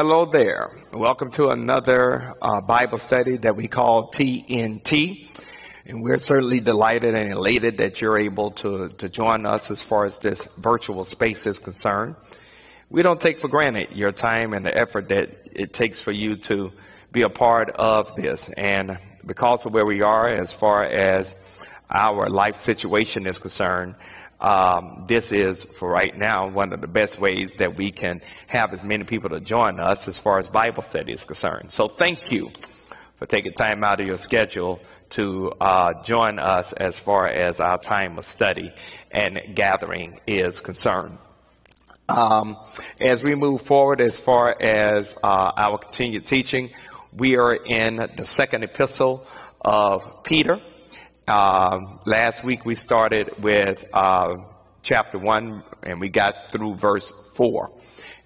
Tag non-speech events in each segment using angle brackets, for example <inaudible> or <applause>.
Hello there. Welcome to another uh, Bible study that we call TNT. And we're certainly delighted and elated that you're able to, to join us as far as this virtual space is concerned. We don't take for granted your time and the effort that it takes for you to be a part of this. And because of where we are as far as our life situation is concerned, um, this is, for right now, one of the best ways that we can have as many people to join us as far as Bible study is concerned. So thank you for taking time out of your schedule to uh, join us as far as our time of study and gathering is concerned. Um, as we move forward, as far as uh, our continued teaching, we are in the second epistle of Peter. Uh, last week we started with uh, chapter 1 and we got through verse 4.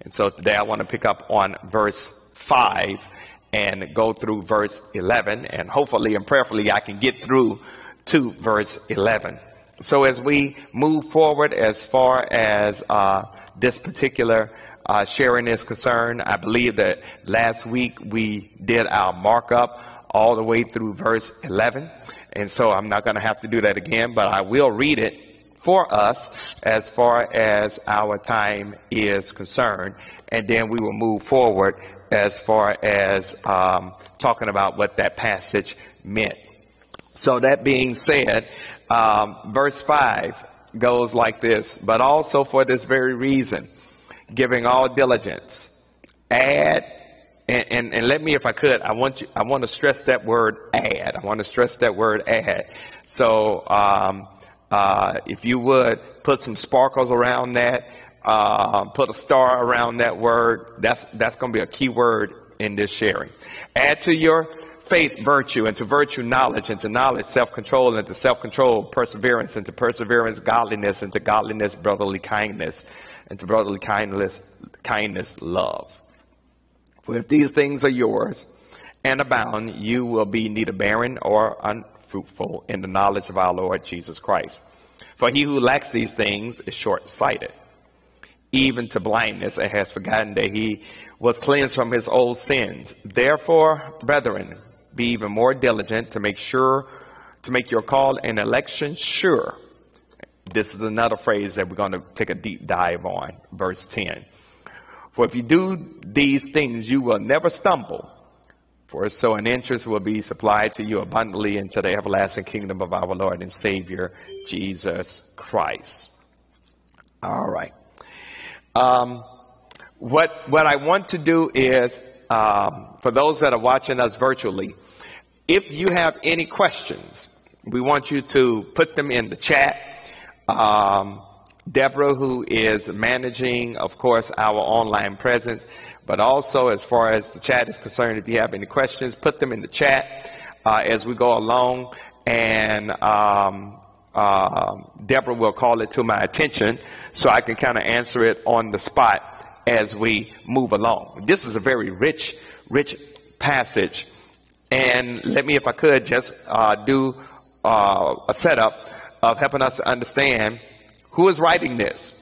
And so today I want to pick up on verse 5 and go through verse 11. And hopefully and prayerfully I can get through to verse 11. So as we move forward as far as uh, this particular uh, sharing is concerned, I believe that last week we did our markup all the way through verse 11. And so I'm not going to have to do that again, but I will read it for us as far as our time is concerned. And then we will move forward as far as um, talking about what that passage meant. So, that being said, um, verse 5 goes like this But also for this very reason, giving all diligence, add and, and, and, let me, if I could, I want you, I want to stress that word add. I want to stress that word add. So, um, uh, if you would put some sparkles around that, uh, put a star around that word, that's, that's going to be a key word in this sharing. Add to your faith virtue, and to virtue knowledge, and to knowledge self-control, and to self-control perseverance, and to perseverance godliness, and to godliness brotherly kindness, and to brotherly kindness, kindness love. For if these things are yours and abound, you will be neither barren or unfruitful in the knowledge of our Lord Jesus Christ. For he who lacks these things is short sighted, even to blindness, and has forgotten that he was cleansed from his old sins. Therefore, brethren, be even more diligent to make sure to make your call and election sure. This is another phrase that we're going to take a deep dive on, verse 10. For if you do these things, you will never stumble. For so an interest will be supplied to you abundantly into the everlasting kingdom of our Lord and Savior, Jesus Christ. All right. Um, what, what I want to do is, um, for those that are watching us virtually, if you have any questions, we want you to put them in the chat. Um, Deborah, who is managing, of course, our online presence, but also as far as the chat is concerned, if you have any questions, put them in the chat uh, as we go along, and um, uh, Deborah will call it to my attention so I can kind of answer it on the spot as we move along. This is a very rich, rich passage, and let me, if I could, just uh, do uh, a setup of helping us understand who is writing this?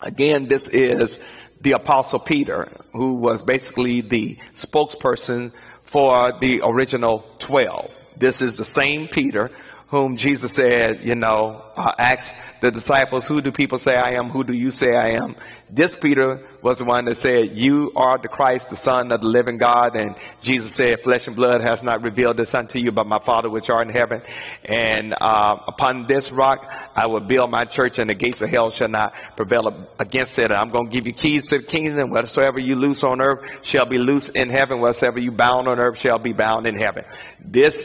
Again, this is the Apostle Peter, who was basically the spokesperson for the original 12. This is the same Peter whom Jesus said, you know, uh, asked the disciples, who do people say I am? Who do you say I am? This Peter was the one that said, you are the Christ, the son of the living God. And Jesus said, flesh and blood has not revealed this unto you, but my father which art in heaven. And, uh, upon this rock, I will build my church and the gates of hell shall not prevail against it. I'm going to give you keys to the kingdom. Whatsoever you loose on earth shall be loose in heaven. Whatsoever you bound on earth shall be bound in heaven. This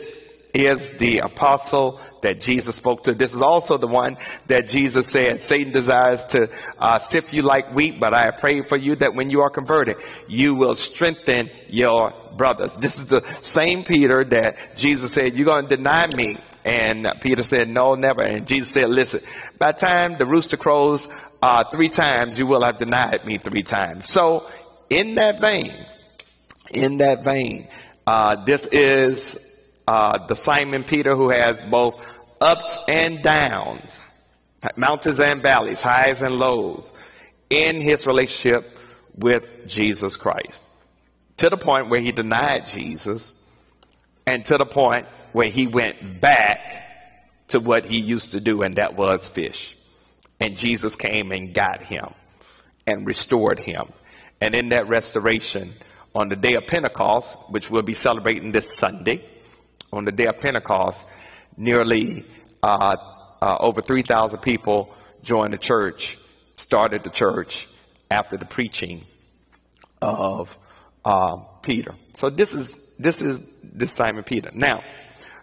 is the apostle that Jesus spoke to. This is also the one that Jesus said, Satan desires to uh, sift you like wheat, but I pray for you that when you are converted, you will strengthen your brothers. This is the same Peter that Jesus said, you're going to deny me. And Peter said, no, never. And Jesus said, listen, by the time the rooster crows uh, three times, you will have denied me three times. So in that vein, in that vein, uh, this is uh, the Simon Peter who has both ups and downs, mountains and valleys, highs and lows in his relationship with Jesus Christ. to the point where he denied Jesus, and to the point where he went back to what he used to do, and that was fish. And Jesus came and got him and restored him. And in that restoration, on the day of Pentecost, which we'll be celebrating this Sunday, on the day of Pentecost, nearly uh, uh, over 3,000 people joined the church, started the church after the preaching of uh, Peter. So this is this is this Simon Peter. Now,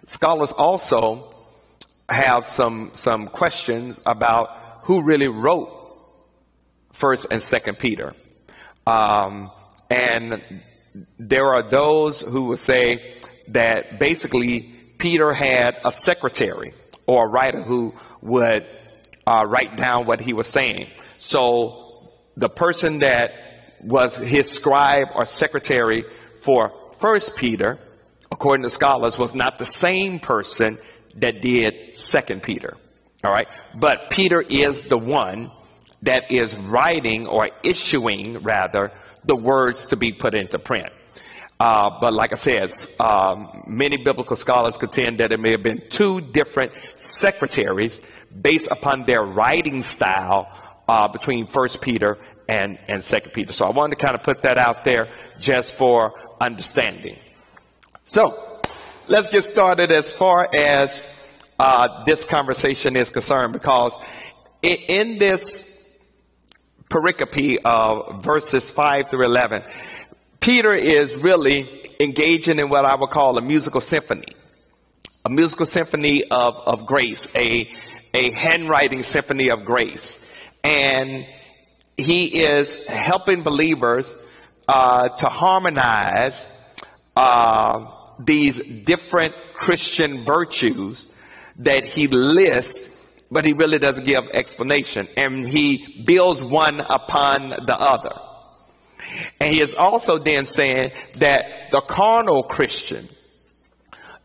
scholars also have some some questions about who really wrote First and Second Peter, um, and there are those who will say that basically Peter had a secretary or a writer who would uh, write down what he was saying. So the person that was his scribe or secretary for First Peter, according to scholars, was not the same person that did Second Peter. All right, but Peter is the one that is writing or issuing, rather, the words to be put into print. Uh, but like I said, um, many biblical scholars contend that it may have been two different secretaries based upon their writing style uh, between First Peter and and Second Peter. So I wanted to kind of put that out there just for understanding. So let's get started as far as uh, this conversation is concerned, because in this pericope of verses five through eleven, Peter is really engaging in what I would call a musical symphony, a musical symphony of, of grace, a, a handwriting symphony of grace. And he is helping believers uh, to harmonize uh, these different Christian virtues that he lists, but he really doesn't give explanation. And he builds one upon the other. And he is also then saying that the carnal Christian,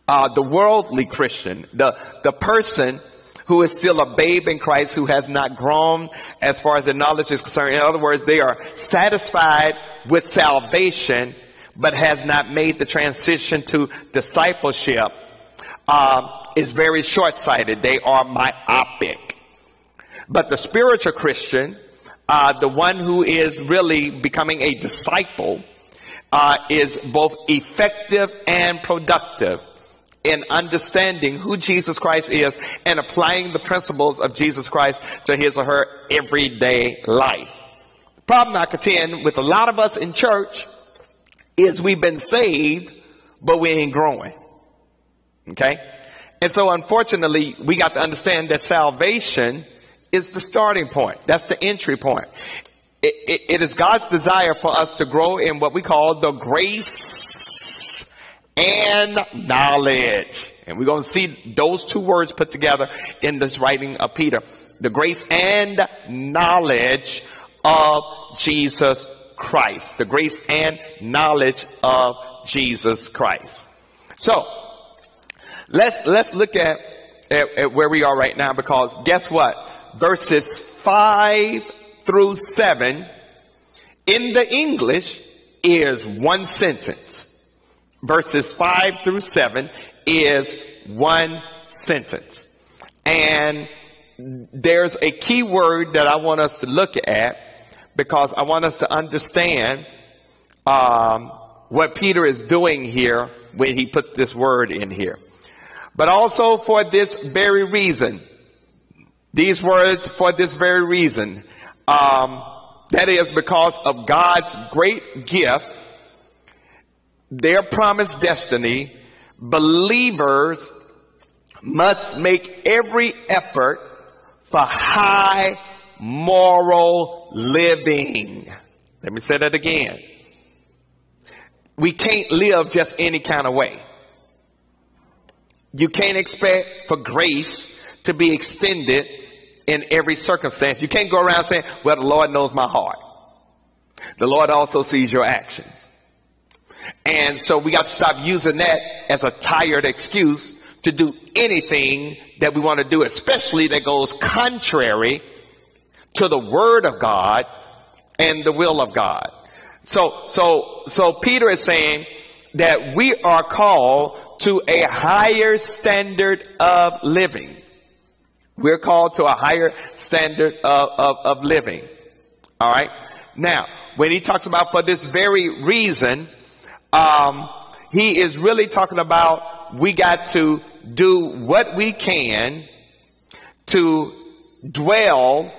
uh, the worldly Christian, the, the person who is still a babe in Christ, who has not grown as far as the knowledge is concerned. In other words, they are satisfied with salvation, but has not made the transition to discipleship, uh, is very short sighted. They are myopic. But the spiritual Christian, uh, the one who is really becoming a disciple uh, is both effective and productive in understanding who Jesus Christ is and applying the principles of Jesus Christ to his or her everyday life. The problem I contend with a lot of us in church is we've been saved, but we ain't growing. Okay? And so unfortunately, we got to understand that salvation is the starting point. That's the entry point. It, it, it is God's desire for us to grow in what we call the grace and knowledge. And we're going to see those two words put together in this writing of Peter. The grace and knowledge of Jesus Christ. The grace and knowledge of Jesus Christ. So, let's, let's look at, at, at where we are right now because guess what? Verses 5 through 7 in the English is one sentence. Verses 5 through 7 is one sentence. And there's a key word that I want us to look at because I want us to understand um, what Peter is doing here when he put this word in here. But also for this very reason, these words for this very reason. Um, that is because of God's great gift, their promised destiny, believers must make every effort for high moral living. Let me say that again. We can't live just any kind of way. You can't expect for grace to be extended in every circumstance. You can't go around saying, well, the Lord knows my heart. The Lord also sees your actions. And so we got to stop using that as a tired excuse to do anything that we want to do, especially that goes contrary to the word of God and the will of God. So, so, so Peter is saying that we are called to a higher standard of living. We're called to a higher standard of, of, of living. All right. Now, when he talks about for this very reason, um, he is really talking about we got to do what we can to dwell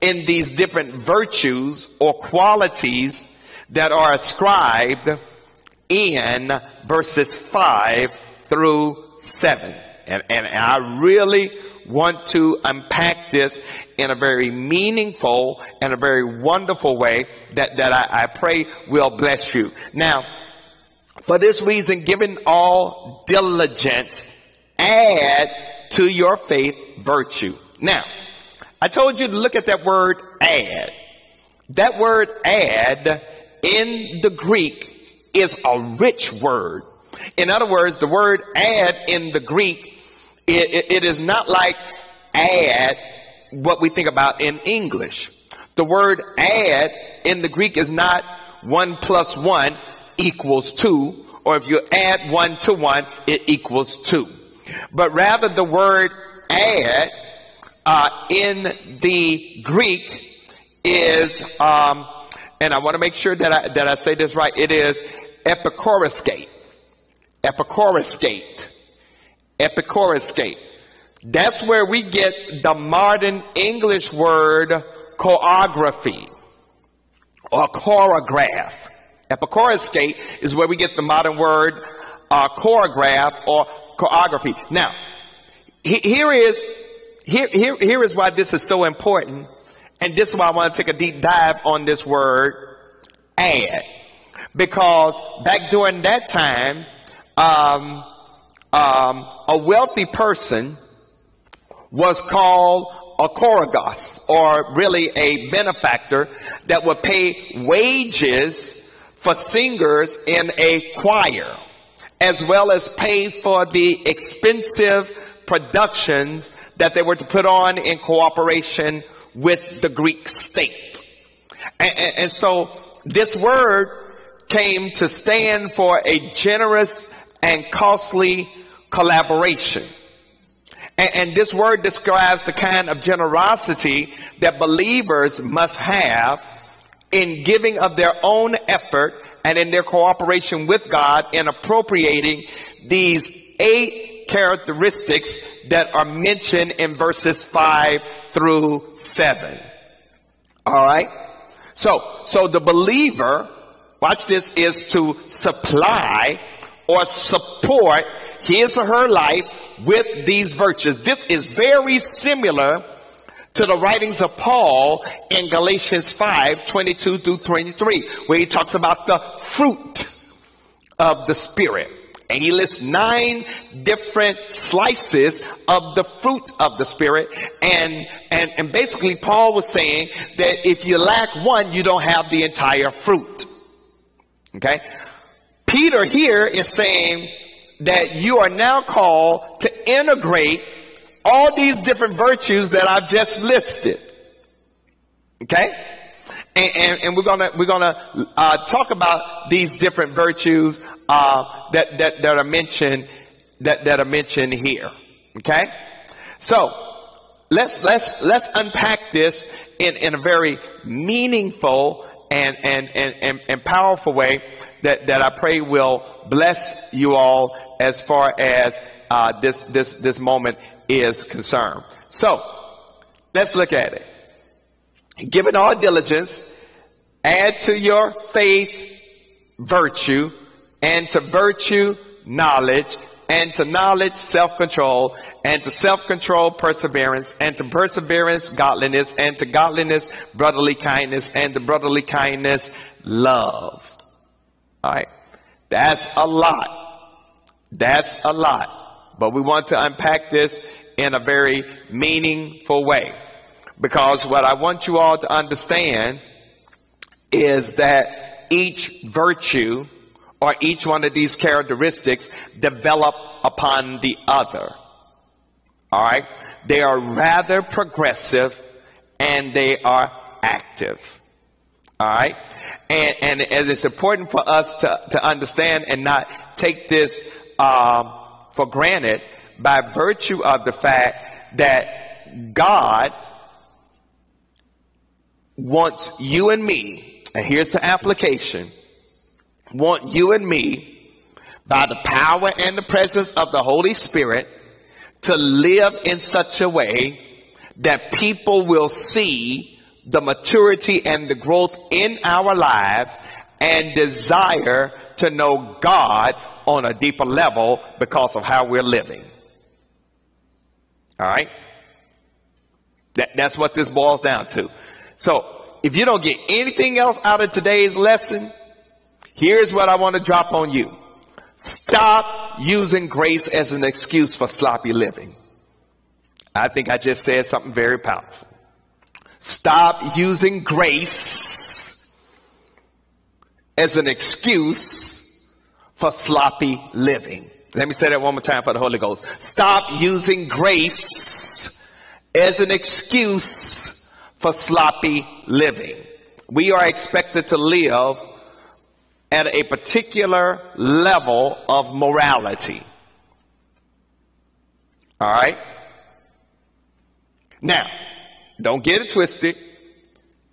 in these different virtues or qualities that are ascribed in verses 5 through 7. And, and I really want to unpack this in a very meaningful and a very wonderful way that, that I, I pray will bless you. Now, for this reason, given all diligence, add to your faith virtue. Now, I told you to look at that word add. That word add in the Greek is a rich word. In other words, the word add in the Greek, it, it, it is not like add what we think about in English. The word add in the Greek is not one plus one equals two, or if you add one to one, it equals two. But rather the word add uh, in the Greek is, um, and I want to make sure that I, that I say this right, it is epikoriskate. Epikoriskate. Epikoriskate. That's where we get the modern English word choreography or choreograph. Epikoriskate is where we get the modern word uh, choreograph or choreography. Now, he, here is here, here, here is why this is so important, and this is why I want to take a deep dive on this word add, because back during that time, um, um, a wealthy person was called a choragos, or really a benefactor that would pay wages for singers in a choir, as well as pay for the expensive productions that they were to put on in cooperation with the Greek state. And, and, and so this word came to stand for a generous and costly collaboration. And, and, this word describes the kind of generosity that believers must have in giving of their own effort and in their cooperation with God in appropriating these eight characteristics that are mentioned in verses 5 through 7. All right? So, so the believer, watch this, is to supply or support his or her life with these virtues. This is very similar to the writings of Paul in Galatians 5 22 through 23, where he talks about the fruit of the Spirit. And he lists nine different slices of the fruit of the Spirit. And, and, and basically, Paul was saying that if you lack one, you don't have the entire fruit. Okay? Peter here is saying that you are now called to integrate all these different virtues that I've just listed. Okay? And, and, and we're gonna we're gonna uh, talk about these different virtues uh, that, that that are mentioned that that are mentioned here. Okay, so let's let's let's unpack this in, in a very meaningful and, and, and, and, and powerful way that, that I pray will bless you all as far as uh, this, this, this moment is concerned. So, let's look at it. Given all diligence, add to your faith virtue, and to virtue knowledge, and to knowledge self-control, and to self-control perseverance, and to perseverance godliness, and to godliness brotherly kindness, and to brotherly kindness love. All right. That's a lot. That's a lot. But we want to unpack this in a very meaningful way. Because what I want you all to understand is that each virtue or each one of these characteristics develop upon the other. All right? They are rather progressive and they are active. All right? And, and, and it's important for us to, to understand and not take this um, for granted by virtue of the fact that God wants you and me, and here's the application, want you and me by the power and the presence of the Holy Spirit to live in such a way that people will see the maturity and the growth in our lives and desire to know God on a deeper level because of how we're living. All right? That, that's what this boils down to. So, if you don't get anything else out of today's lesson, here's what I want to drop on you. Stop using grace as an excuse for sloppy living. I think I just said something very powerful. Stop using grace as an excuse for sloppy living. Let me say that one more time for the Holy Ghost. Stop using grace as an excuse for sloppy living. We are expected to live at a particular level of morality. All right? Now, don't get it twisted,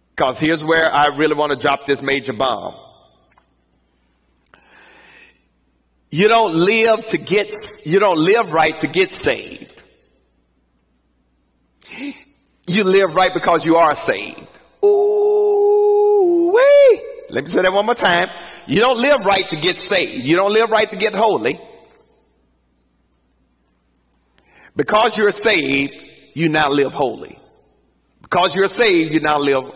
because here's where I really want to drop this major bomb. You don't live to get, you don't live right to get saved. You live right because you are saved. Ooh, wait. Let me say that one more time. You don't live right to get saved. You don't live right to get holy. Because you're saved, you now live holy. Because you're saved, you now live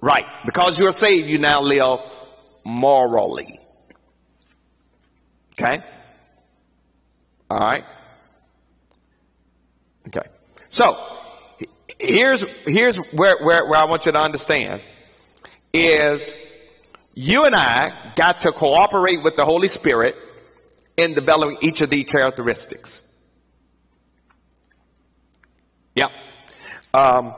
right. Because you're saved, you now live morally. Okay? All right? Okay. So, here's, here's where, where, where I want you to understand is you and I got to cooperate with the Holy Spirit in developing each of these characteristics. Yep. Um,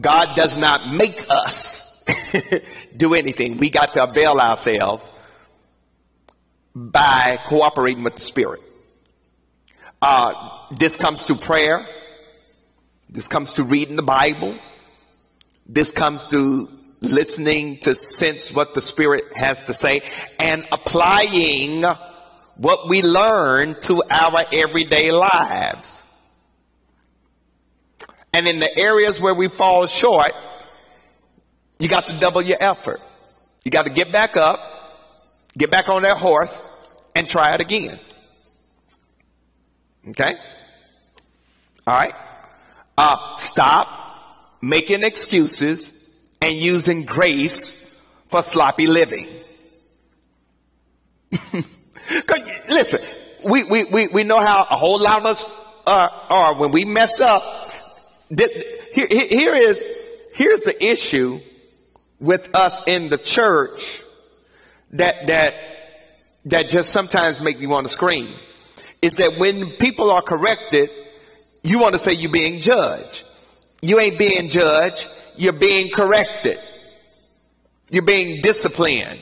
God does not make us <laughs> do anything. We got to avail ourselves by cooperating with the Spirit. Uh, this comes to prayer. This comes to reading the Bible. This comes to listening to sense what the Spirit has to say and applying what we learn to our everyday lives. And in the areas where we fall short, you got to double your effort. You got to get back up, get back on that horse, and try it again. Okay? All right? Uh, stop making excuses and using grace for sloppy living. <laughs> listen, we, we, we, we know how a whole lot of us uh, are when we mess up. Here, here is, here's the issue with us in the church that, that, that just sometimes make me want to scream. Is that when people are corrected, you want to say you're being judged. You ain't being judged you're being corrected. You're being disciplined.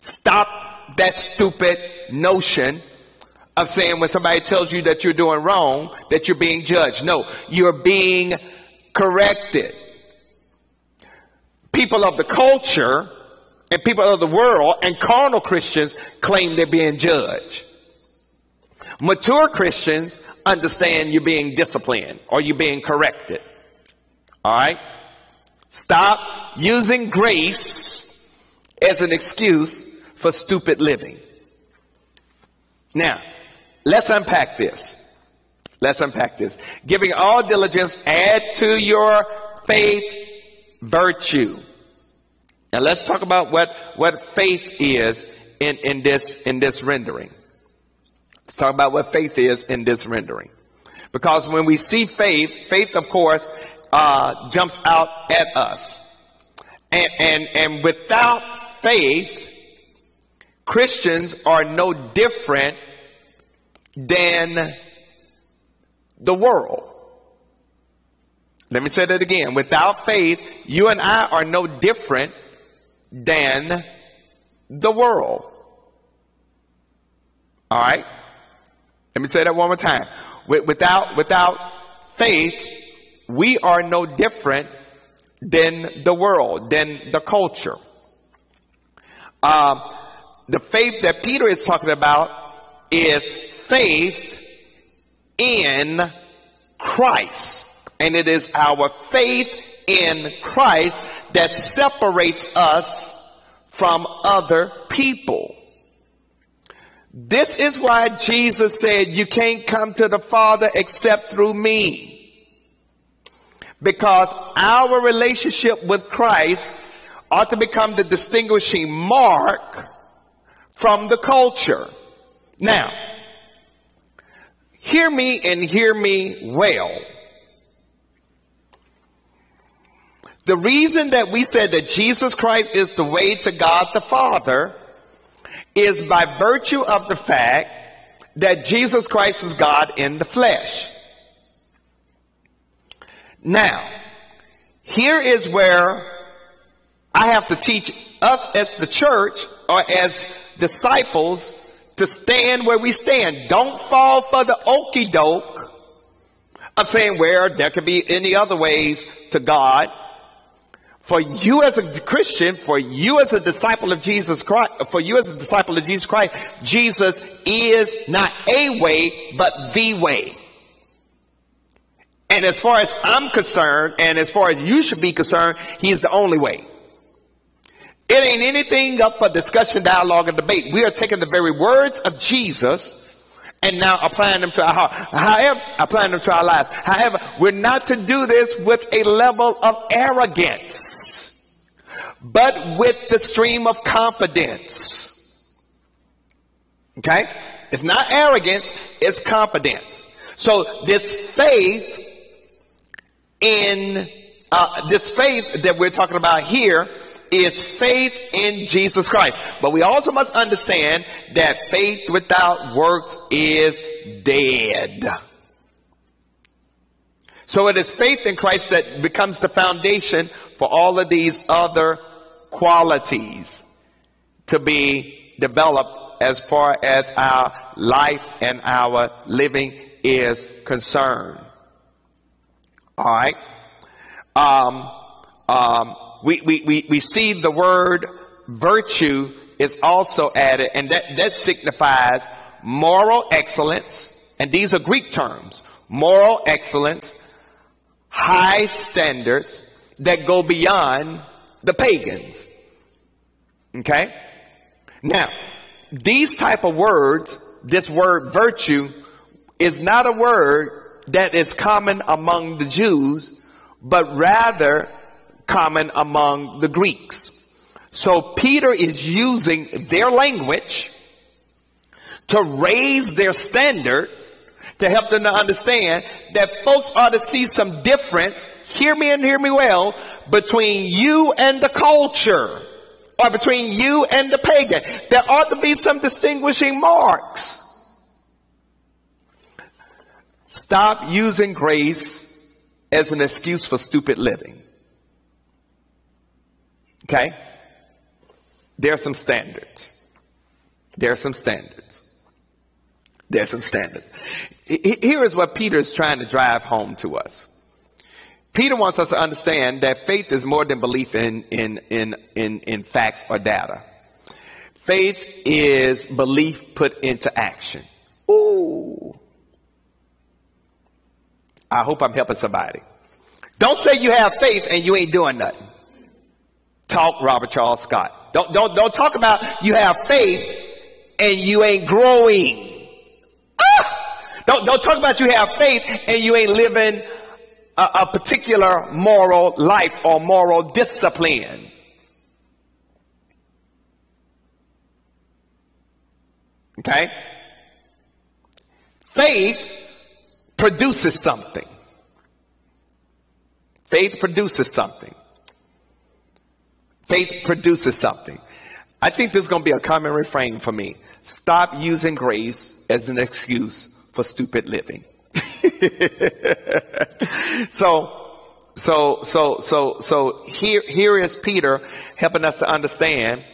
Stop that stupid notion of saying when somebody tells you that you're doing wrong, that you're being judged. No, you're being corrected. People of the culture and people of the world and carnal Christians claim they're being judged. Mature Christians understand you're being disciplined or you're being corrected. All right? Stop using grace as an excuse for stupid living. Now, let's unpack this. Let's unpack this. Giving all diligence, add to your faith virtue. Now let's talk about what, what faith is in, in this in this rendering. Let's talk about what faith is in this rendering. Because when we see faith, faith of course uh, jumps out at us. And, and, and without faith, Christians are no different than the world. Let me say that again. Without faith, you and I are no different than the world. All right? Let me say that one more time. Without, without faith, we are no different than the world, than the culture. Uh, the faith that Peter is talking about is faith in Christ. And it is our faith in Christ that separates us from other people. This is why Jesus said, You can't come to the Father except through me. Because our relationship with Christ ought to become the distinguishing mark from the culture. Now, hear me and hear me well. The reason that we said that Jesus Christ is the way to God the Father is by virtue of the fact that Jesus Christ was God in the flesh. Now, here is where I have to teach us as the church or as disciples to stand where we stand. Don't fall for the okey doke of saying where there could be any other ways to God. For you as a Christian, for you as a disciple of Jesus Christ, for you as a disciple of Jesus Christ, Jesus is not a way, but the way. And as far as I'm concerned, and as far as you should be concerned, he's the only way. It ain't anything up for discussion, dialogue, and debate. We are taking the very words of Jesus and now applying them to our heart. However, applying them to our lives. However, we're not to do this with a level of arrogance, but with the stream of confidence. Okay? It's not arrogance, it's confidence. So this faith in uh, this faith that we're talking about here is faith in Jesus Christ. But we also must understand that faith without works is dead. So it is faith in Christ that becomes the foundation for all of these other qualities to be developed as far as our life and our living is concerned. All right. Um, um, we, we, we, we see the word virtue is also added, and that, that signifies moral excellence. And these are Greek terms moral excellence, high standards that go beyond the pagans. Okay? Now, these type of words, this word virtue, is not a word that is common among the Jews, but rather common among the Greeks. So Peter is using their language to raise their standard to help them to understand that folks ought to see some difference, hear me and hear me well, between you and the culture or between you and the pagan. There ought to be some distinguishing marks. Stop using grace as an excuse for stupid living. Okay? There are some standards. There are some standards. There are some standards. Here is what Peter is trying to drive home to us. Peter wants us to understand that faith is more than belief in, in, in, in, in facts or data. Faith is belief put into action. Ooh. I hope I'm helping somebody. Don't say you have faith and you ain't doing nothing. Talk Robert Charles Scott. Don't, don't, don't talk about you have faith and you ain't growing. Ah! Don't, don't talk about you have faith and you ain't living a, a particular moral life or moral discipline. Okay? Faith produces something. Faith produces something. Faith produces something. I think this is going to be a common refrain for me. Stop using grace as an excuse for stupid living. <laughs> so, so, so, so, so here, here is Peter helping us to understand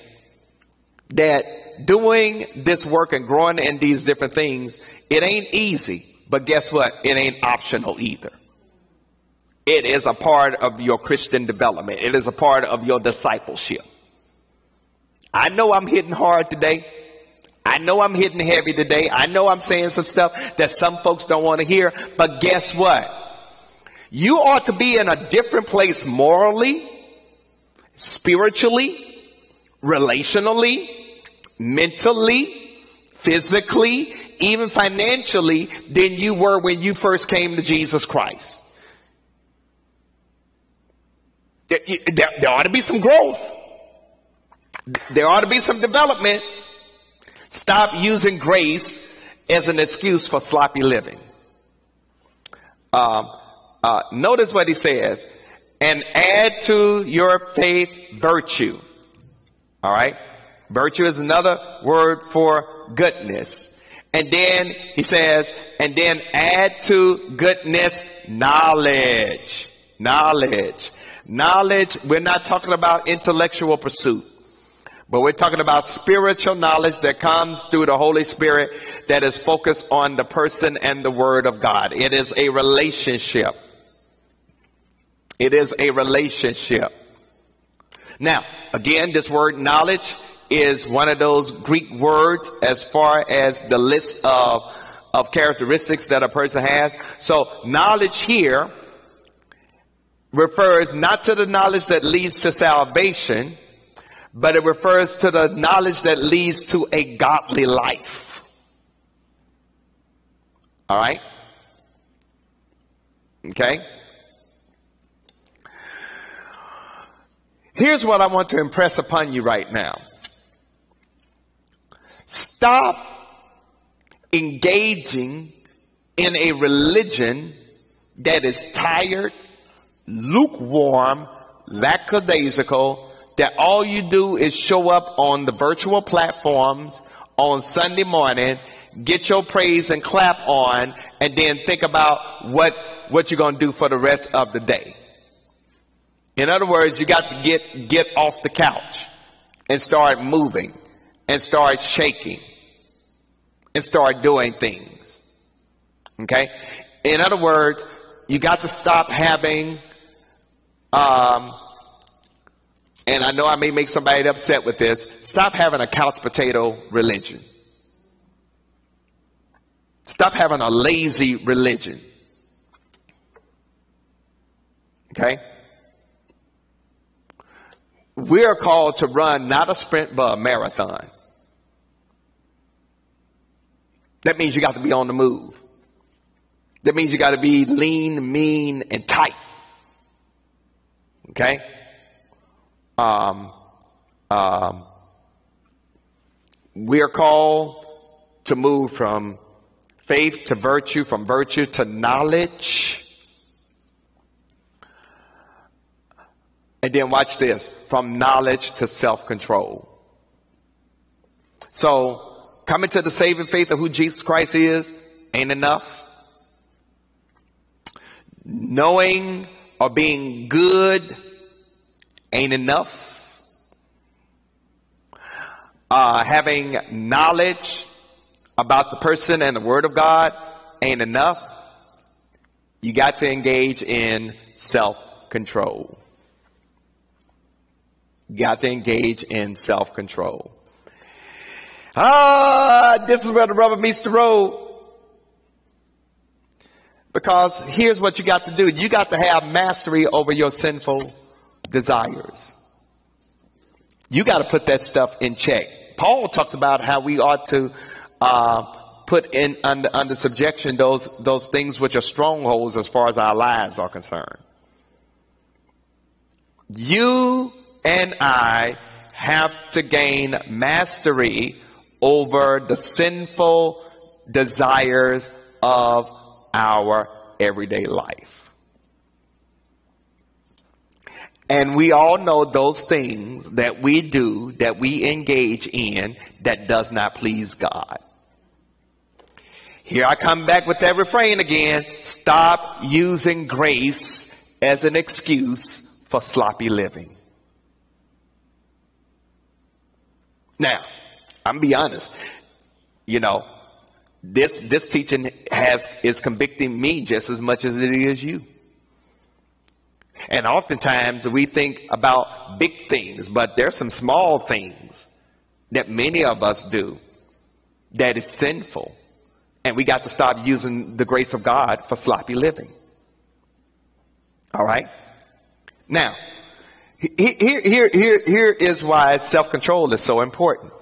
that doing this work and growing in these different things, it ain't easy, but guess what? It ain't optional either. It is a part of your Christian development. It is a part of your discipleship. I know I'm hitting hard today. I know I'm hitting heavy today. I know I'm saying some stuff that some folks don't want to hear, but guess what? You ought to be in a different place morally, spiritually, relationally, mentally, physically, even financially than you were when you first came to Jesus Christ. There, there, there ought to be some growth. There ought to be some development. Stop using grace as an excuse for sloppy living. Um, uh, notice what he says, and add to your faith virtue. All right? Virtue is another word for goodness. And then he says, and then add to goodness knowledge. Knowledge. Knowledge, we're not talking about intellectual pursuit. But we're talking about spiritual knowledge that comes through the Holy Spirit that is focused on the person and the Word of God. It is a relationship. It is a relationship. Now, again, this word knowledge is one of those Greek words as far as the list of, of characteristics that a person has. So, knowledge here refers not to the knowledge that leads to salvation, but it refers to the knowledge that leads to a godly life. All right? Okay? Here's what I want to impress upon you right now. Stop engaging in a religion that is tired, lukewarm, lackadaisical, that all you do is show up on the virtual platforms on Sunday morning, get your praise and clap on, and then think about what, what you're going to do for the rest of the day. In other words, you got to get, get off the couch and start moving and start shaking and start doing things. Okay? In other words, you got to stop having, um, and I know I may make somebody upset with this, stop having a couch potato religion. Stop having a lazy religion. Okay? We are called to run not a sprint, but a marathon. That means you got to be on the move. That means you got to be lean, mean, and tight. Okay? Um, um, we are called to move from faith to virtue, from virtue to knowledge And then watch this from knowledge to self control. So, coming to the saving faith of who Jesus Christ is ain't enough. Knowing or being good ain't enough. Uh, having knowledge about the person and the Word of God ain't enough. You got to engage in self control got to engage in self control. Ah, this is where the rubber meets the road. Because here's what you got to do you got to have mastery over your sinful desires. You got to put that stuff in check. Paul talks about how we ought to uh, put in under, under subjection those, those things which are strongholds as far as our lives are concerned. You and I have to gain mastery over the sinful desires of our everyday life. And we all know those things that we do, that we engage in, that does not please God. Here I come back with that refrain again. Stop using grace as an excuse for sloppy living. Now, I'm be honest. You know, this this teaching has is convicting me just as much as it is you. And oftentimes we think about big things, but there's some small things that many of us do that is sinful. And we got to stop using the grace of God for sloppy living. All right? Now, here, here, here, here is why self control is so important.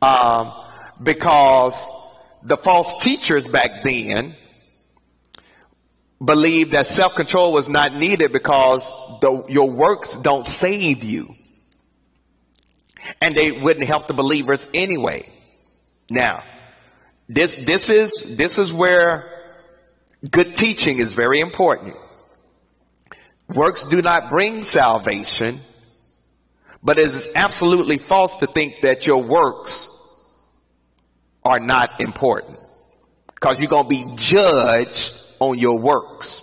Um, because the false teachers back then believed that self control was not needed because the, your works don't save you. And they wouldn't help the believers anyway. Now, this, this is, this is where good teaching is very important. Works do not bring salvation, but it is absolutely false to think that your works are not important because you're going to be judged on your works.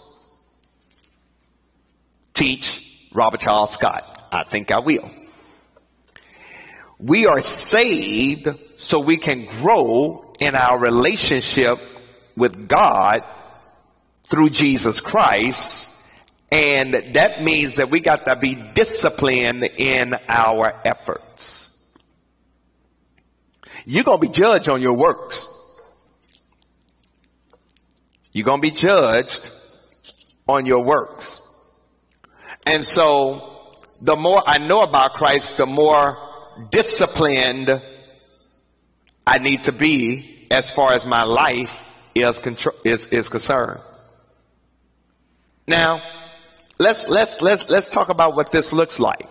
Teach Robert Charles Scott. I think I will. We are saved so we can grow in our relationship with God through Jesus Christ. And that means that we got to be disciplined in our efforts. You're going to be judged on your works. You're going to be judged on your works. And so the more I know about Christ, the more disciplined I need to be as far as my life is, is, is concerned. Now, let's, let's, let's, let's talk about what this looks like.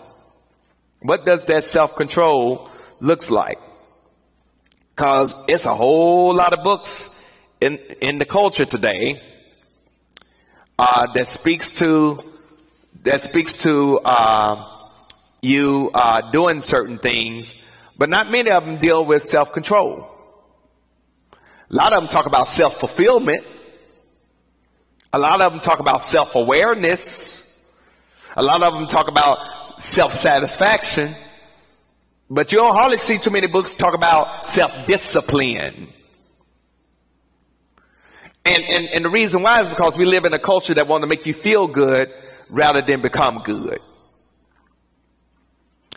What does that self-control looks like? Cause it's a whole lot of books in, in the culture today, uh, that speaks to, that speaks to, uh, you uh, doing certain things, but not many of them deal with self control. A lot of them talk about self fulfillment. A lot of them talk about self awareness. A lot of them talk about self satisfaction. But you don't hardly see too many books talk about self discipline. And, and, and the reason why is because we live in a culture that wants to make you feel good rather than become good.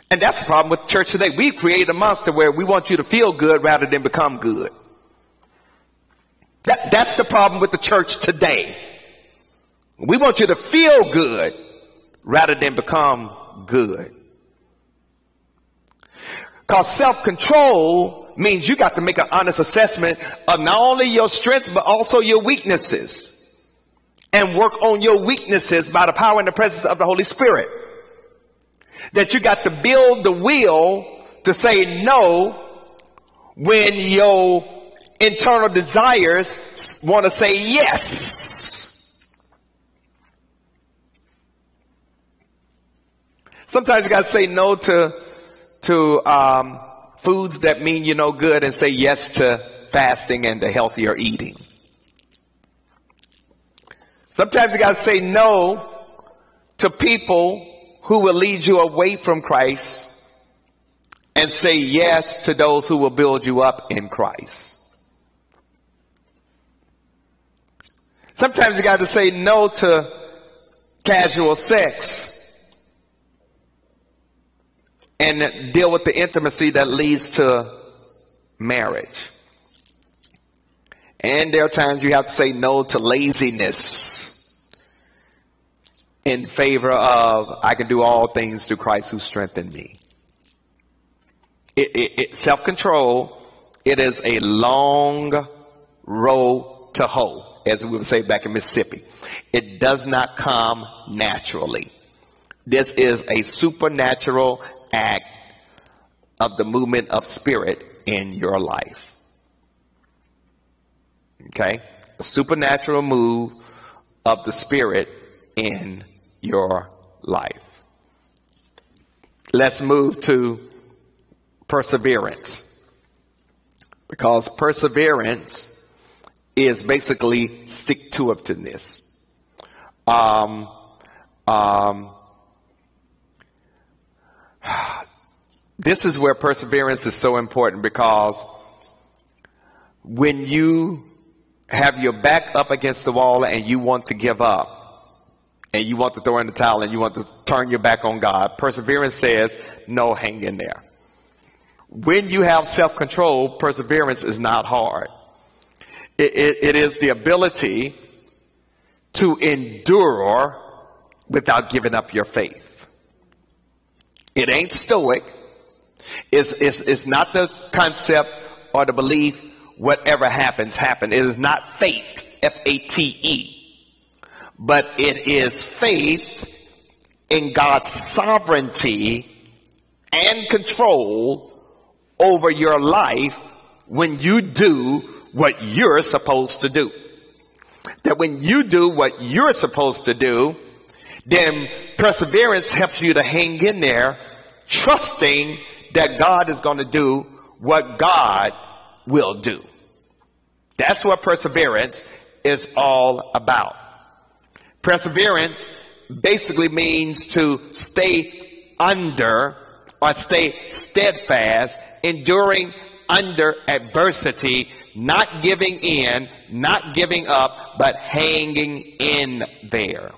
And that's the problem with church today. We've created a monster where we want you to feel good rather than become good. That, that's the problem with the church today. We want you to feel good rather than become good. Because self control means you got to make an honest assessment of not only your strengths, but also your weaknesses. And work on your weaknesses by the power and the presence of the Holy Spirit that you got to build the will to say no when your internal desires want to say yes. Sometimes you got to say no to to um, foods that mean you no good and say yes to fasting and to healthier eating. Sometimes you got to say no to people who will lead you away from Christ and say yes to those who will build you up in Christ. Sometimes you got to say no to casual sex and deal with the intimacy that leads to marriage. And there are times you have to say no to laziness in favor of I can do all things through Christ who strengthened me. It, it, it, self-control, it is a long road to hoe, as we would say back in Mississippi. It does not come naturally. This is a supernatural act of the movement of spirit in your life. Okay? A supernatural move of the spirit in your life. Let's move to perseverance. Because perseverance is basically stick to itiveness. Um, um, <sighs> this is where perseverance is so important because when you have your back up against the wall and you want to give up, and you want to throw in the towel and you want to turn your back on God, perseverance says, no, hang in there. When you have self control, perseverance is not hard. It, it, it is the ability to endure without giving up your faith. It ain't stoic. It's, it's, it's not the concept or the belief, whatever happens, happen. It is not fate, F A T E but it is faith in God's sovereignty and control over your life when you do what you're supposed to do. That when you do what you're supposed to do, then perseverance helps you to hang in there, trusting that God is going to do what God will do. That's what perseverance is all about. Perseverance basically means to stay under or stay steadfast, enduring under adversity, not giving in, not giving up, but hanging in there.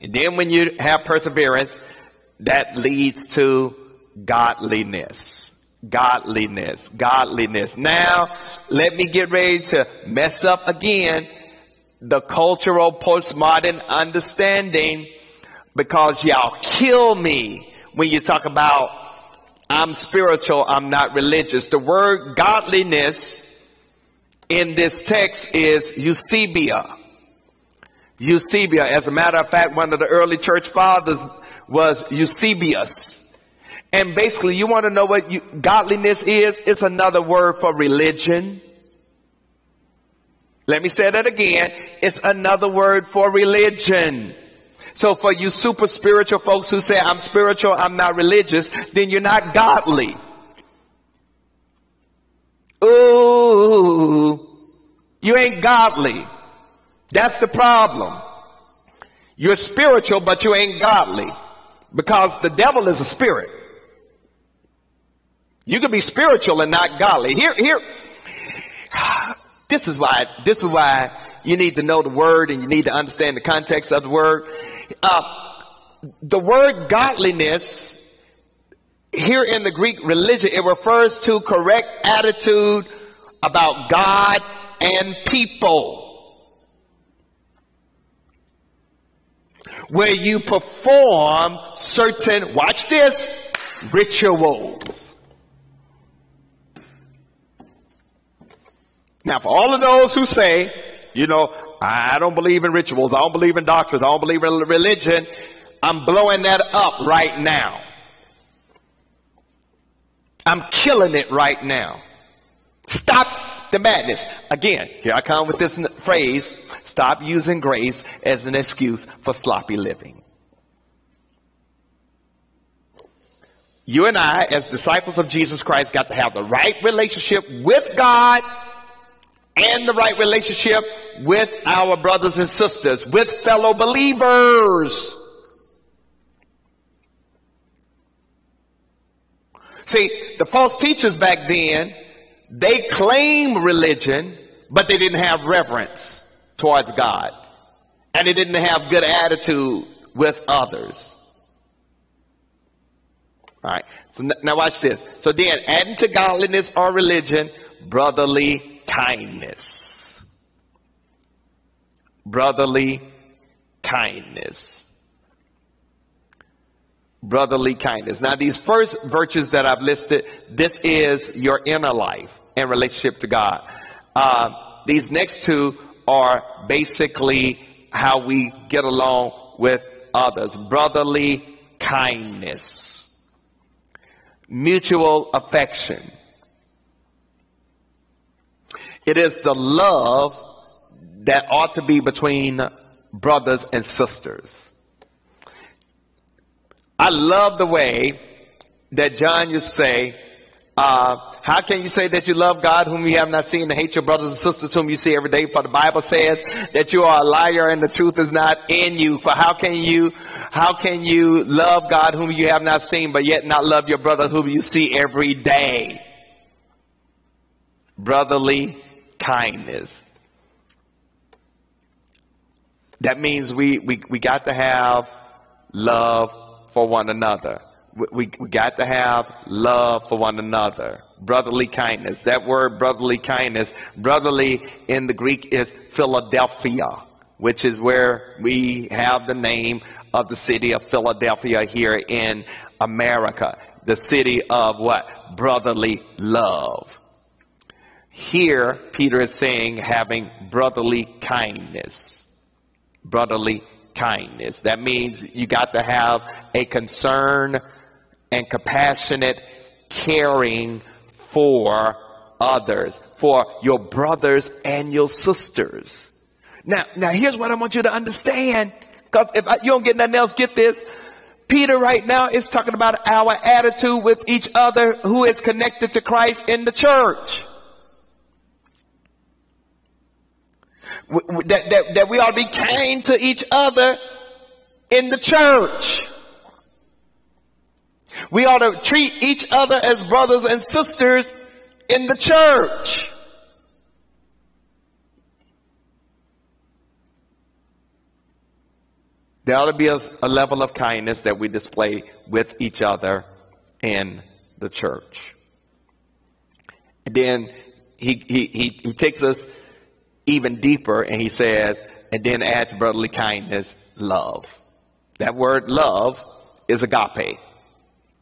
And then when you have perseverance, that leads to godliness. Godliness. Godliness. Now, let me get ready to mess up again the cultural postmodern understanding because y'all kill me when you talk about I'm spiritual, I'm not religious. The word godliness in this text is Eusebia. Eusebia. As a matter of fact, one of the early church fathers was Eusebius. And basically, you want to know what you, godliness is? It's another word for religion. Let me say that again. It's another word for religion. So for you super spiritual folks who say, I'm spiritual, I'm not religious, then you're not godly. Ooh, you ain't godly. That's the problem. You're spiritual, but you ain't godly because the devil is a spirit. You can be spiritual and not godly. Here, here, <sighs> this is why, this is why you need to know the word and you need to understand the context of the word. Uh, the word godliness here in the Greek religion, it refers to correct attitude about God and people. Where you perform certain, watch this, rituals. Now, for all of those who say, you know, I don't believe in rituals, I don't believe in doctrines, I don't believe in religion, I'm blowing that up right now. I'm killing it right now. Stop the madness. Again, here I come with this phrase stop using grace as an excuse for sloppy living. You and I, as disciples of Jesus Christ, got to have the right relationship with God and the right relationship with our brothers and sisters, with fellow believers. See, the false teachers back then, they claim religion, but they didn't have reverence towards God. And they didn't have good attitude with others. All right. So now watch this. So then, adding to godliness or religion, brotherly kindness. Brotherly kindness. Brotherly kindness. Now, these first virtues that I've listed, this is your inner life and relationship to God. Uh, these next two are basically how we get along with others. Brotherly kindness. Mutual affection it is the love that ought to be between brothers and sisters. I love the way that John used to say uh, how can you say that you love God whom you have not seen and hate your brothers and sisters whom you see every day? For the Bible says that you are a liar and the truth is not in you. For how can you, how can you love God whom you have not seen but yet not love your brother whom you see every day? Brotherly kindness. That means we, we, we got to have love for one another. We, we, got to have love for one another. Brotherly kindness. That word brotherly kindness, brotherly in the Greek is Philadelphia, which is where we have the name of the city of Philadelphia here in America. The city of what? Brotherly love. Here, Peter is saying having brotherly kindness. Brotherly kindness. That means you got to have a concern and compassionate caring for others, for your brothers and your sisters. Now, now here's what I want you to understand. Because if I, you don't get nothing else, get this. Peter right now is talking about our attitude with each other who is connected to Christ in the church. That, that, that we ought to be kind to each other in the church. We ought to treat each other as brothers and sisters in the church. There ought to be a, a, level of kindness that we display with each other in the church. And then he, he, he, he takes us even deeper and he says, and then adds brotherly kindness, love. That word love is agape.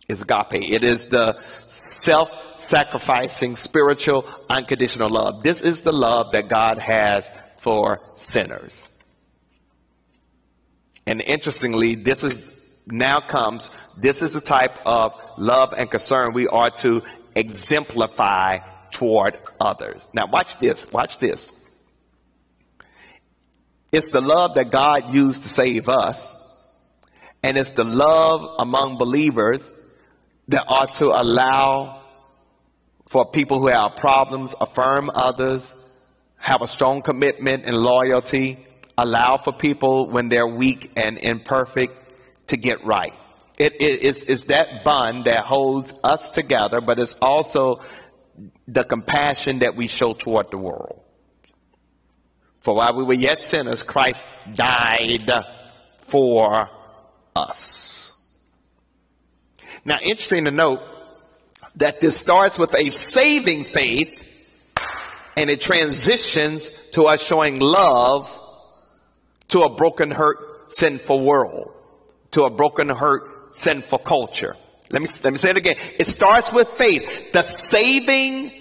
Is agape. It is the self sacrificing, spiritual, unconditional love. This is the love that God has for sinners. And interestingly, this is now comes, this is the type of love and concern we are to exemplify toward others. Now, watch this. Watch this. It's the love that God used to save us. And it's the love among believers that ought to allow for people who have problems, affirm others, have a strong commitment and loyalty, allow for people when they're weak and imperfect to get right. It, it, it's, it's that bond that holds us together, but it's also the compassion that we show toward the world. For while we were yet sinners, Christ died for us. Now, interesting to note that this starts with a saving faith and it transitions to us showing love to a broken, hurt, sinful world, to a broken, hurt, sinful culture. Let me, let me say it again. It starts with faith. The saving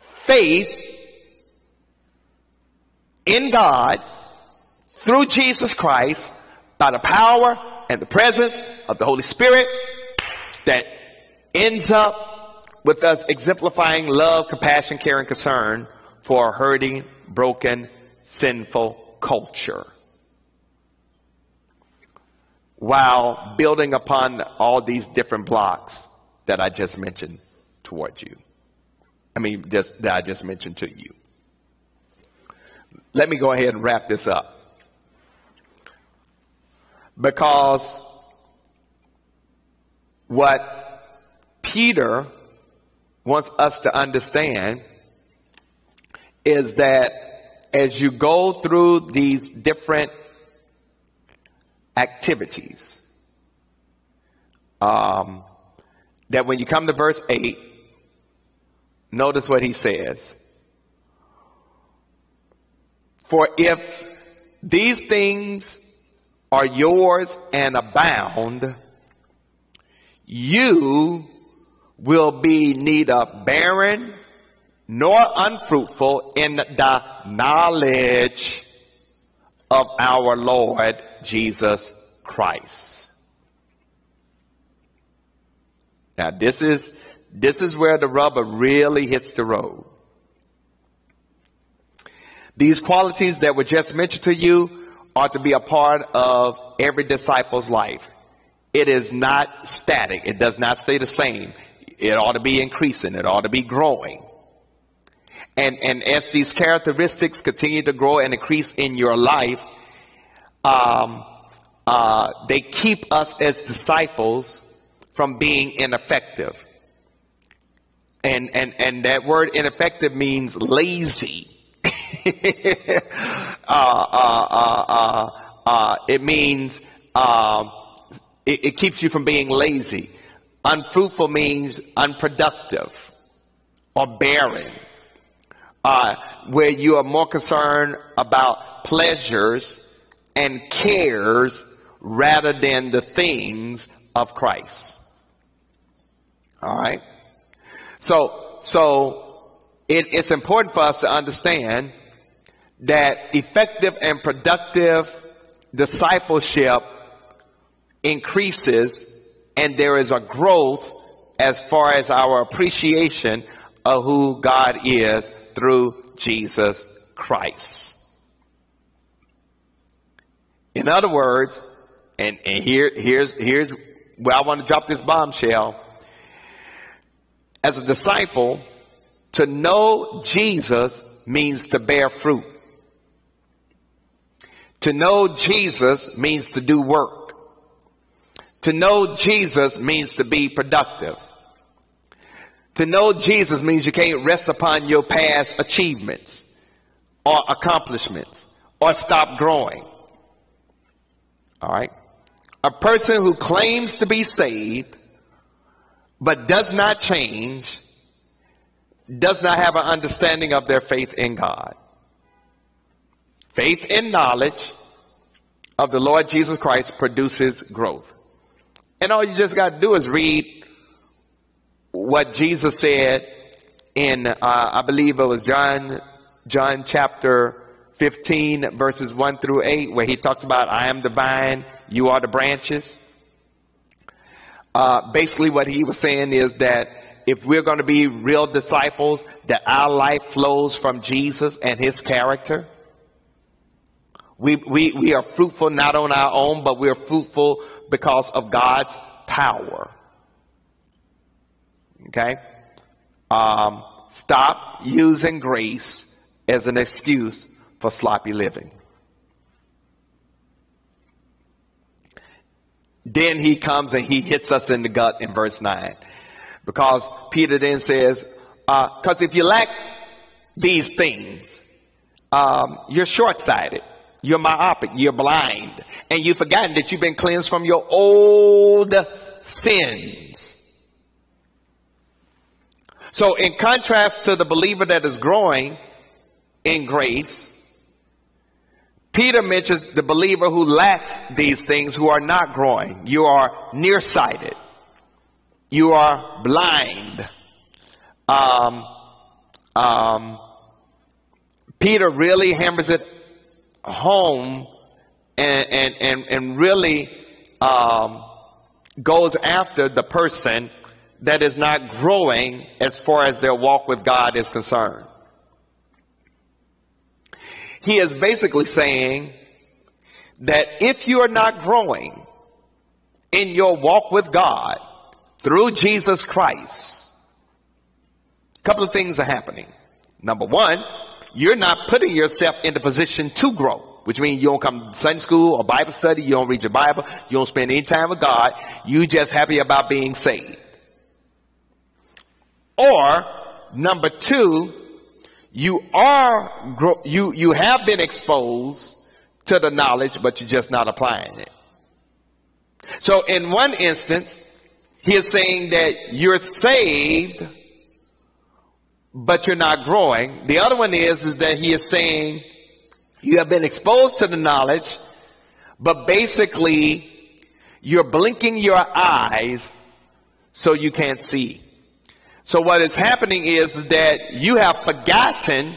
faith in God through Jesus Christ by the power and the presence of the Holy Spirit that ends up with us exemplifying love, compassion, care, and concern for a hurting, broken, sinful culture. While building upon all these different blocks that I just mentioned towards you. I mean, just that I just mentioned to you let me go ahead and wrap this up. Because what Peter wants us to understand is that as you go through these different activities, um, that when you come to verse 8, notice what he says. For if these things are yours and abound, you will be neither barren nor unfruitful in the knowledge of our Lord Jesus Christ. Now this is this is where the rubber really hits the road. These qualities that were just mentioned to you are to be a part of every disciple's life. It is not static. It does not stay the same. it ought to be increasing, it ought to be growing. And, and as these characteristics continue to grow and increase in your life, um, uh, they keep us as disciples from being ineffective. And, and, and that word ineffective means lazy. <laughs> uh, uh, uh, uh, uh it means um, it, it keeps you from being lazy. Unfruitful means unproductive or barren, uh, where you are more concerned about pleasures and cares rather than the things of Christ. All right? So, so it, it's important for us to understand that effective and productive discipleship increases and there is a growth as far as our appreciation of who God is through Jesus Christ. In other words, and, and here, here's, here's where I want to drop this bombshell. As a disciple, to know Jesus means to bear fruit. To know Jesus means to do work. To know Jesus means to be productive. To know Jesus means you can't rest upon your past achievements or accomplishments or stop growing. All right? A person who claims to be saved but does not change does not have an understanding of their faith in God. Faith in knowledge of the Lord Jesus Christ produces growth. And all you just got to do is read what Jesus said in, uh, I believe it was John, John chapter 15, verses 1 through 8, where he talks about, I am the vine, you are the branches. Uh, basically, what he was saying is that if we're going to be real disciples, that our life flows from Jesus and his character. We, we, we are fruitful not on our own, but we are fruitful because of God's power. Okay? Um, stop using grace as an excuse for sloppy living. Then he comes and he hits us in the gut in verse 9. Because Peter then says, because uh, if you lack these things, um, you're short sighted. You're myopic. You're blind. And you've forgotten that you've been cleansed from your old sins. So, in contrast to the believer that is growing in grace, Peter mentions the believer who lacks these things, who are not growing. You are nearsighted. You are blind. Um, um, Peter really hammers it home and, and, and, and really um, goes after the person that is not growing as far as their walk with God is concerned. He is basically saying that if you are not growing in your walk with God through Jesus Christ, a couple of things are happening. Number one, you're not putting yourself in the position to grow, which means you don't come to Sunday school or Bible study, you don't read your Bible, you don't spend any time with God, you just happy about being saved. Or, number two, you are, you, you have been exposed to the knowledge, but you're just not applying it. So in one instance, he is saying that you're saved, but you're not growing. The other one is, is that he is saying you have been exposed to the knowledge, but basically you're blinking your eyes so you can't see. So what is happening is that you have forgotten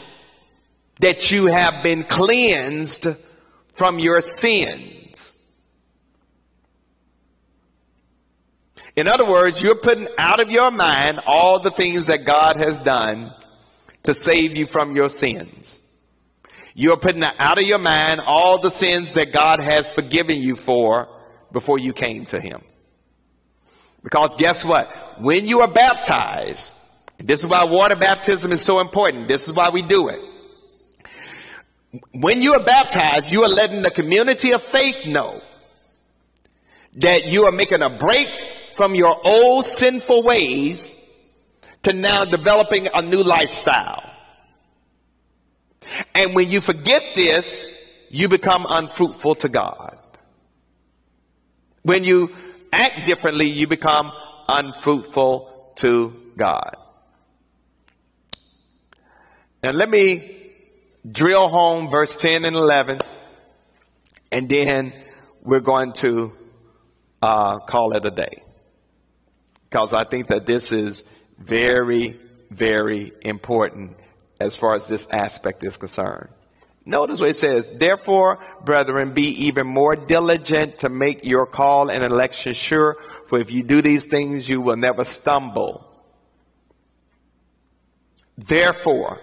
that you have been cleansed from your sins. In other words, you're putting out of your mind all the things that God has done to save you from your sins. You're putting out of your mind all the sins that God has forgiven you for before you came to Him. Because guess what? when you are baptized, this is why water baptism is so important. This is why we do it. When you are baptized, you are letting the community of faith know that you are making a break from your old sinful ways to now developing a new lifestyle. And when you forget this, you become unfruitful to God. When you act differently, you become unfruitful to God. Now, let me drill home verse 10 and 11, and then we're going to uh, call it a day. Because I think that this is very, very important as far as this aspect is concerned. Notice what it says. Therefore, brethren, be even more diligent to make your call and election sure, for if you do these things, you will never stumble. Therefore,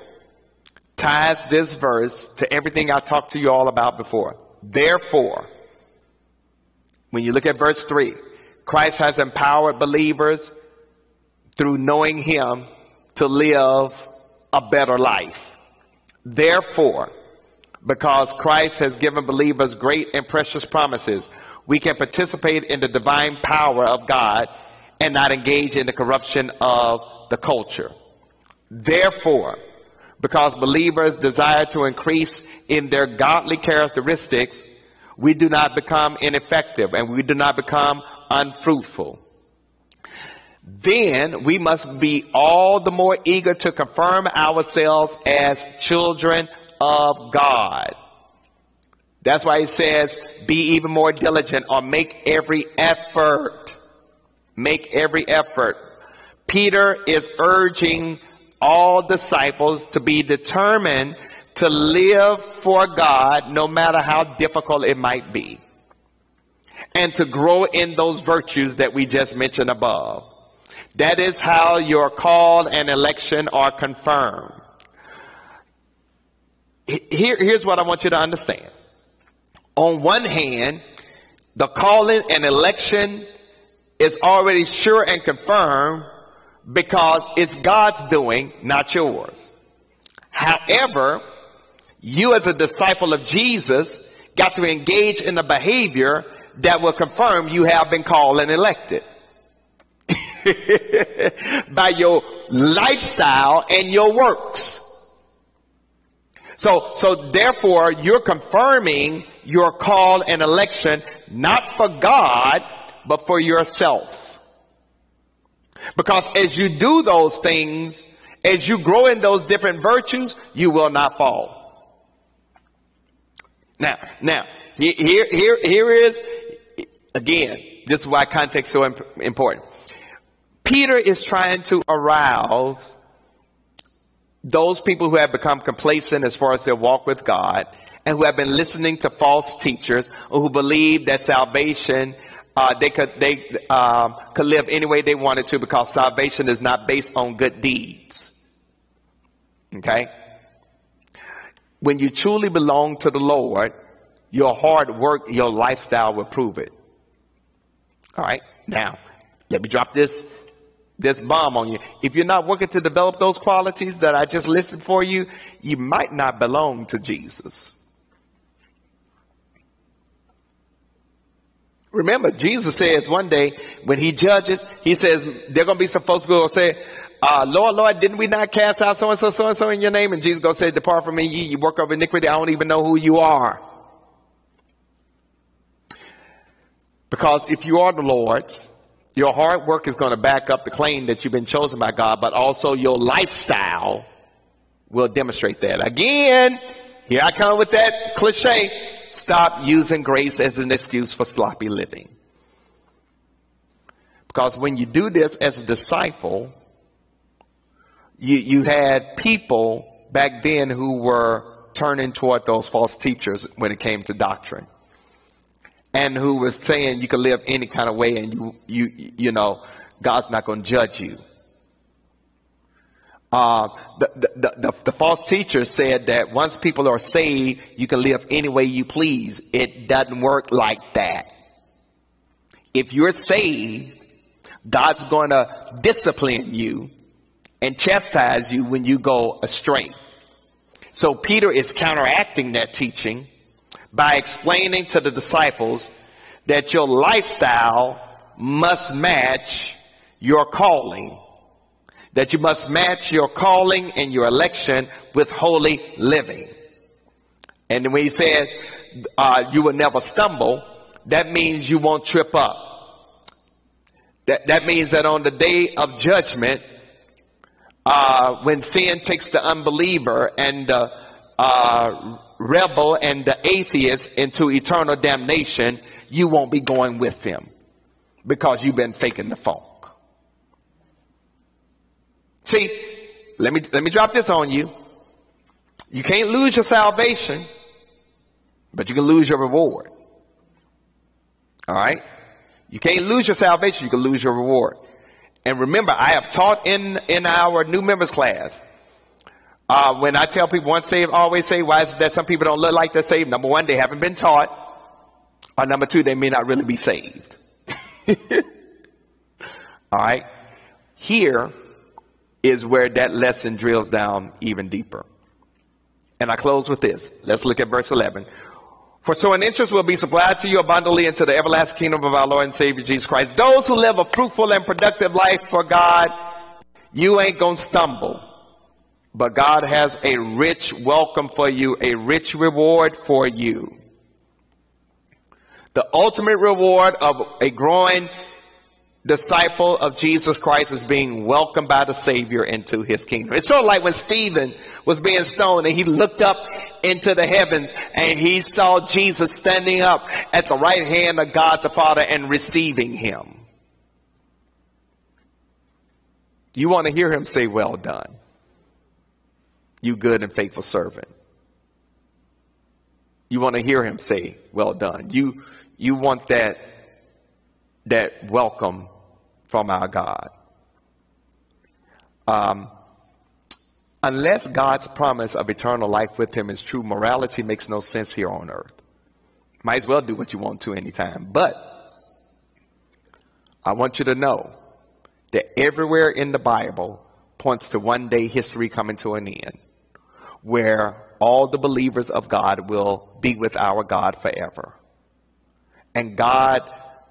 ties this verse to everything I talked to you all about before. Therefore, when you look at verse 3, Christ has empowered believers through knowing Him to live a better life. Therefore, because Christ has given believers great and precious promises, we can participate in the divine power of God and not engage in the corruption of the culture. Therefore, because believers desire to increase in their godly characteristics, we do not become ineffective and we do not become unfruitful. Then we must be all the more eager to confirm ourselves as children of God. That's why he says, be even more diligent or make every effort. Make every effort. Peter is urging all disciples to be determined to live for God no matter how difficult it might be. And to grow in those virtues that we just mentioned above. That is how your call and election are confirmed. Here, here's what I want you to understand. On one hand, the calling and election is already sure and confirmed because it's God's doing, not yours. However, you as a disciple of Jesus got to engage in the behavior that will confirm you have been called and elected. <laughs> By your lifestyle and your works. So, so therefore, you're confirming your call and election not for God, but for yourself. Because as you do those things, as you grow in those different virtues, you will not fall. Now, now, here, here, here is, again, this is why context is so important. Peter is trying to arouse those people who have become complacent as far as their walk with God and who have been listening to false teachers or who believe that salvation uh, they could they um, could live any way they wanted to because salvation is not based on good deeds. Okay, when you truly belong to the Lord, your hard work, your lifestyle will prove it. All right, now let me drop this this bomb on you. If you're not working to develop those qualities that I just listed for you, you might not belong to Jesus. Remember, Jesus says one day when he judges, he says, there are going to be some folks who will say, uh, Lord, Lord, didn't we not cast out so and so, so and so in your name? And Jesus going to say, depart from me, ye, you work of iniquity. I don't even know who you are. Because if you are the Lord's, your hard work is going to back up the claim that you've been chosen by God, but also your lifestyle will demonstrate that. Again, here I come with that cliche. Stop using grace as an excuse for sloppy living. Because when you do this as a disciple, you, you had people back then who were turning toward those false teachers when it came to doctrine and who was saying you can live any kind of way and you you you know God's not going to judge you. Uh, the, the, the, the, false teacher said that once people are saved, you can live any way you please. It doesn't work like that. If you're saved, God's going to discipline you and chastise you when you go astray. So Peter is counteracting that teaching by explaining to the disciples that your lifestyle must match your calling. That you must match your calling and your election with holy living. And when he said uh, you will never stumble, that means you won't trip up. That, that means that on the day of judgment, uh, when sin takes the unbeliever and the uh, rebel and the atheist into eternal damnation, you won't be going with them because you've been faking the funk. See, let me, let me drop this on you. You can't lose your salvation, but you can lose your reward. All right? You can't lose your salvation, you can lose your reward. And remember, I have taught in, in our new members class. Uh, when I tell people once saved, always saved, why is it that some people don't look like they're saved? Number one, they haven't been taught. Or number two, they may not really be saved. <laughs> All right. Here is where that lesson drills down even deeper. And I close with this. Let's look at verse 11. For so an interest will be supplied to you abundantly into the everlasting kingdom of our Lord and Savior Jesus Christ. Those who live a fruitful and productive life for God, you ain't gonna stumble. But God has a rich welcome for you, a rich reward for you. The ultimate reward of a growing disciple of Jesus Christ is being welcomed by the Savior into his kingdom. It's sort of like when Stephen was being stoned and he looked up into the heavens and he saw Jesus standing up at the right hand of God the Father and receiving him. You want to hear him say, Well done, you good and faithful servant. You want to hear him say, Well done. You, you want that, that welcome from our God. Um, unless God's promise of eternal life with him is true, morality makes no sense here on earth. Might as well do what you want to anytime. But I want you to know that everywhere in the Bible points to one day history coming to an end where all the believers of God will be with our God forever. And God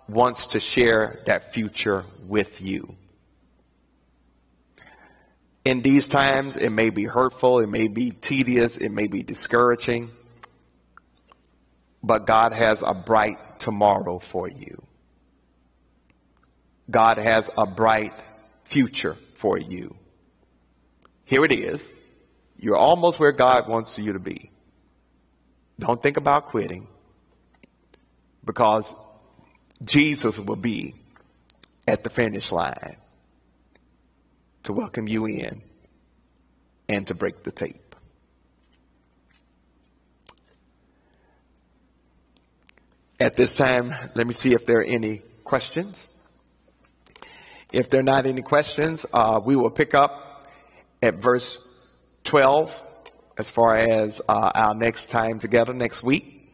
wants to share that future with you. In these times, it may be hurtful, it may be tedious, it may be discouraging, but God has a bright tomorrow for you. God has a bright future for you. Here it is. You're almost where God wants you to be. Don't think about quitting because Jesus will be at the finish line to welcome you in and to break the tape. At this time, let me see if there are any questions. If there are not any questions, uh, we will pick up at verse 12 as far as uh, our next time together next week.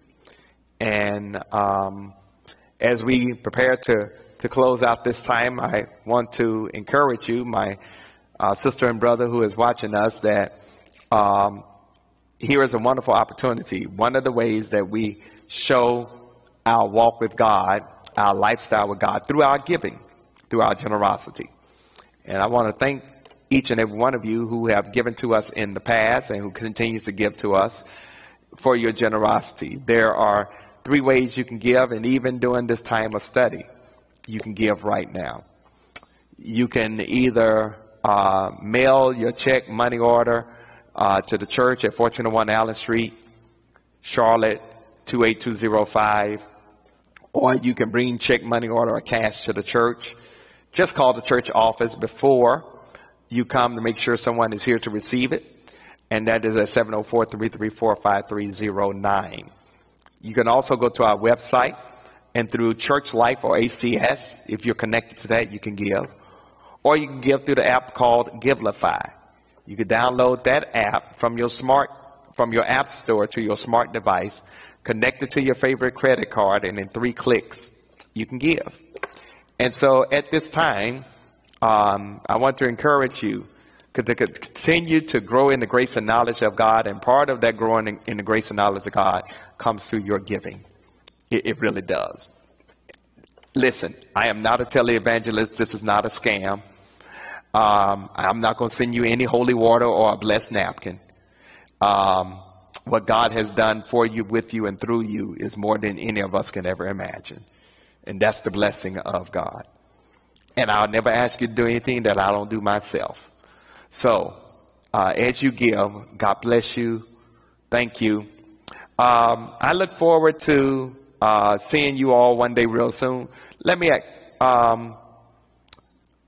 And um, as we prepare to, to close out this time, I want to encourage you, my uh, sister and brother who is watching us, that um, here is a wonderful opportunity. One of the ways that we show our walk with God, our lifestyle with God, through our giving, through our generosity. And I want to thank each and every one of you who have given to us in the past and who continues to give to us for your generosity. There are three ways you can give, and even during this time of study, you can give right now. You can either uh, mail your check, money order uh, to the church at 1401 Allen Street, Charlotte 28205, or you can bring check, money order, or cash to the church. Just call the church office before you come to make sure someone is here to receive it, and that is at 704 334 5309. You can also go to our website and through Church Life or ACS, if you're connected to that, you can give. Or you can give through the app called Givelify. You can download that app from your smart from your app store to your smart device, connect it to your favorite credit card, and in three clicks, you can give. And so at this time, um, I want to encourage you to continue to grow in the grace and knowledge of God. And part of that growing in, the grace and knowledge of God comes through your giving. It, it really does. Listen, I am not a televangelist. This is not a scam. Um, I'm not going to send you any holy water or a blessed napkin. Um, what God has done for you, with you, and through you is more than any of us can ever imagine. And that's the blessing of God. And I'll never ask you to do anything that I don't do myself. So, uh, as you give, God bless you. Thank you. Um, I look forward to uh, seeing you all one day real soon. Let me, um,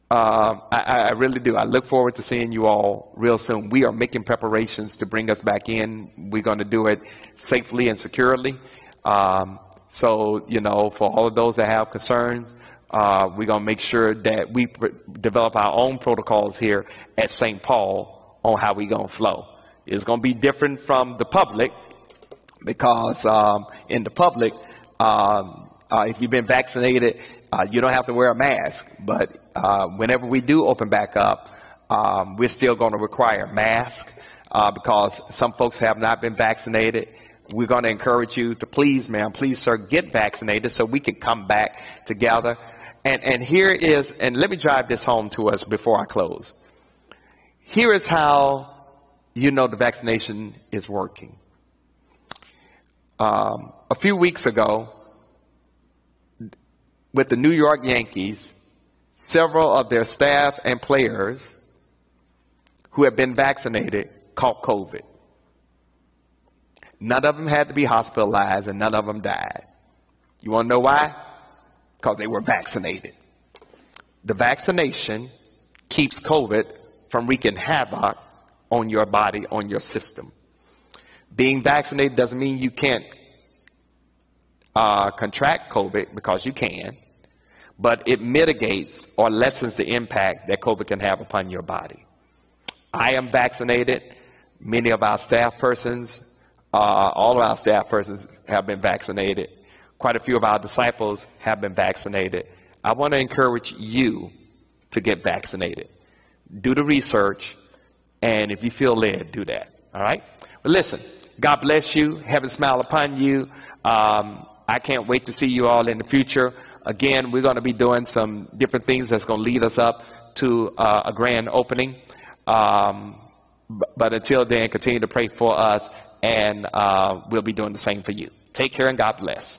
uh, I, I, really do. I look forward to seeing you all real soon. We are making preparations to bring us back in. We're going to do it safely and securely. Um, so, you know, for all of those that have concerns, uh, we're going to make sure that we pr- develop our own protocols here at St. Paul on how we're going to flow. It's going to be different from the public because um, in the public, um, uh, if you've been vaccinated, uh, you don't have to wear a mask. But uh, whenever we do open back up, um, we're still going to require masks uh, because some folks have not been vaccinated we're going to encourage you to please, ma'am, please, sir, get vaccinated so we can come back together. And, and here is, and let me drive this home to us before I close. Here is how you know the vaccination is working. Um, a few weeks ago, with the New York Yankees, several of their staff and players who have been vaccinated caught COVID. None of them had to be hospitalized and none of them died. You want to know why? Because they were vaccinated. The vaccination keeps COVID from wreaking havoc on your body, on your system. Being vaccinated doesn't mean you can't uh, contract COVID because you can, but it mitigates or lessens the impact that COVID can have upon your body. I am vaccinated. Many of our staff persons uh, all of our staff persons have been vaccinated. Quite a few of our disciples have been vaccinated. I want to encourage you to get vaccinated. Do the research, and if you feel led, do that. All right? But listen, God bless you. Heaven smile upon you. Um, I can't wait to see you all in the future. Again, we're going to be doing some different things that's going to lead us up to uh, a grand opening. Um, but, until then, continue to pray for us and uh, we'll be doing the same for you. Take care and God bless.